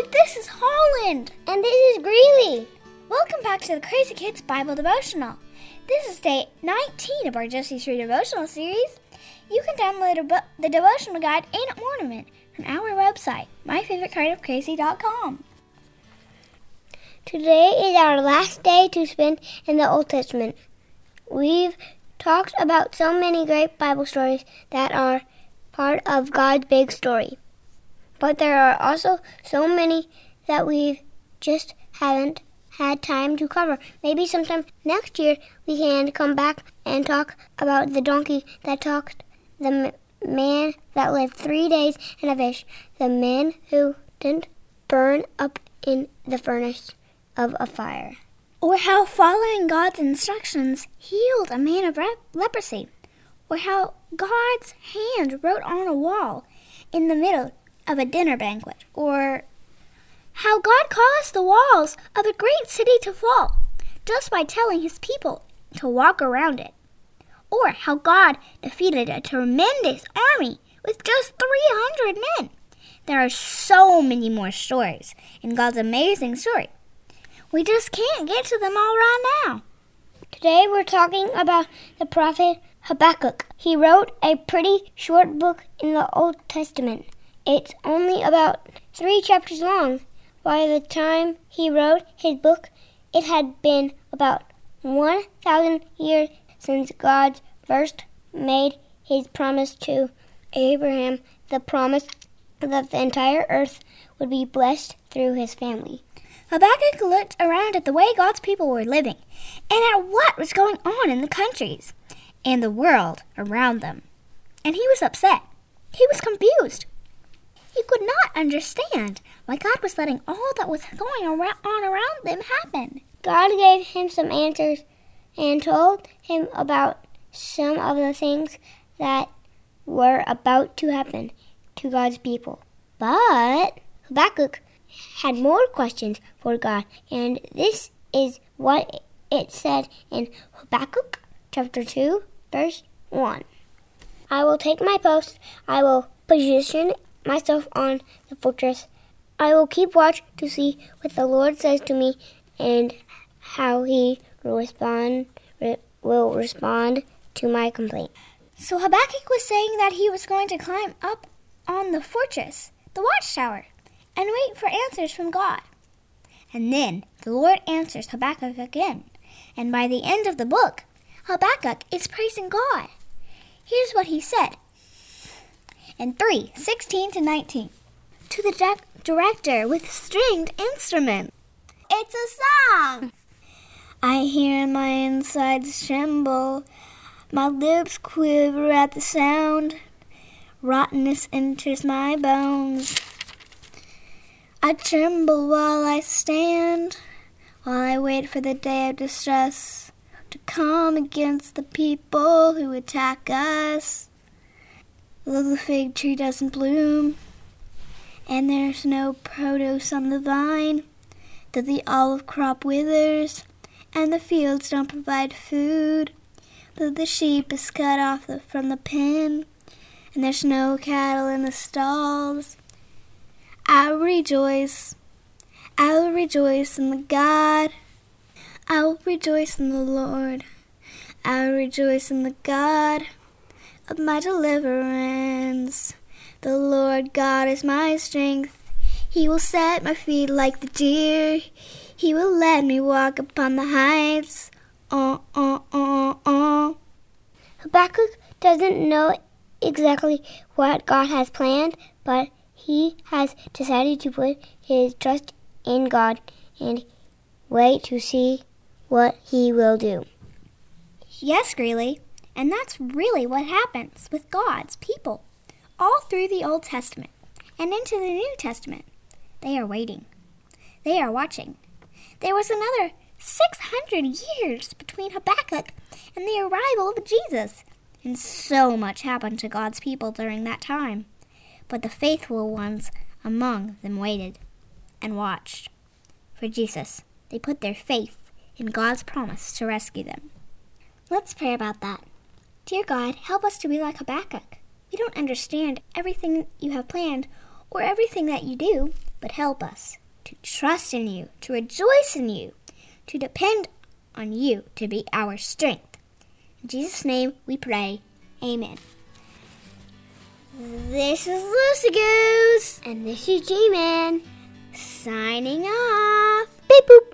Hi, this is Holland. And this is Greeley. Welcome back to the Crazy Kids Bible Devotional. This is day 19 of our Jesse Tree Devotional series. You can download bo- the devotional guide and ornament from our website, myfavoritekindofcrazy.com. Today is our last day to spend in the Old Testament. We've talked about so many great Bible stories that are part of God's big story. But there are also so many that we just haven't had time to cover. Maybe sometime next year we can come back and talk about the donkey that talked, the man that lived three days in a fish, the man who didn't burn up in the furnace of a fire. Or how following God's instructions healed a man of leprosy. Or how God's hand wrote on a wall in the middle of a dinner banquet. Or how God caused the walls of a great city to fall just by telling his people to walk around it. Or how God defeated a tremendous army with just 300 men. There are so many more stories in God's amazing story. We just can't get to them all right now. Today we're talking about the prophet Habakkuk. He wrote a pretty short book in the Old Testament. It's only about three chapters long. By the time he wrote his book, it had been about 1,000 years since God first made his promise to Abraham, the promise that the entire earth would be blessed through his family. Habakkuk looked around at the way God's people were living and at what was going on in the countries and the world around them. And he was upset. He was confused. He could not understand why God was letting all that was going on around them happen. God gave him some answers and told him about some of the things that were about to happen to God's people. But Habakkuk had more questions for God, and this is what it said in Habakkuk chapter 2, verse 1. I will take my post, I will position myself on the fortress. I will keep watch to see what the Lord says to me and how he will respond will respond to my complaint. So Habakkuk was saying that he was going to climb up on the fortress, the watchtower, and wait for answers from God. And then the Lord answers Habakkuk again. And by the end of the book, Habakkuk is praising God. Here's what he said in 3 16 to 19. To the de- director with stringed instrument. It's a song! I hear my insides tremble, my lips quiver at the sound. Rottenness enters my bones. I tremble while I stand, while I wait for the day of distress to come against the people who attack us. Though the fig tree doesn't bloom, and there's no produce on the vine, though the olive crop withers, and the fields don't provide food, though the sheep is cut off the, from the pen, and there's no cattle in the stalls, I will rejoice. I will rejoice in the God. I will rejoice in the Lord. I will rejoice in the God of my deliverance. The Lord God is my strength. He will set my feet like the deer. He will let me walk upon the heights. Oh, oh, oh, oh. Habakkuk doesn't know exactly what God has planned, but he has decided to put his trust in God and wait to see what he will do. Yes, Greeley, and that's really what happens with God's people all through the Old Testament and into the New Testament. They are waiting. They are watching. There was another 600 years between Habakkuk and the arrival of Jesus, and so much happened to God's people during that time. But the faithful ones among them waited and watched for Jesus. They put their faith in God's promise to rescue them. Let's pray about that. Dear God, help us to be like Habakkuk. We don't understand everything you have planned or everything that you do, but help us to trust in you, to rejoice in you, to depend on you to be our strength. In Jesus' name we pray. Amen. This is Lucy Goose And this is G-Man. signing off. Beep boop.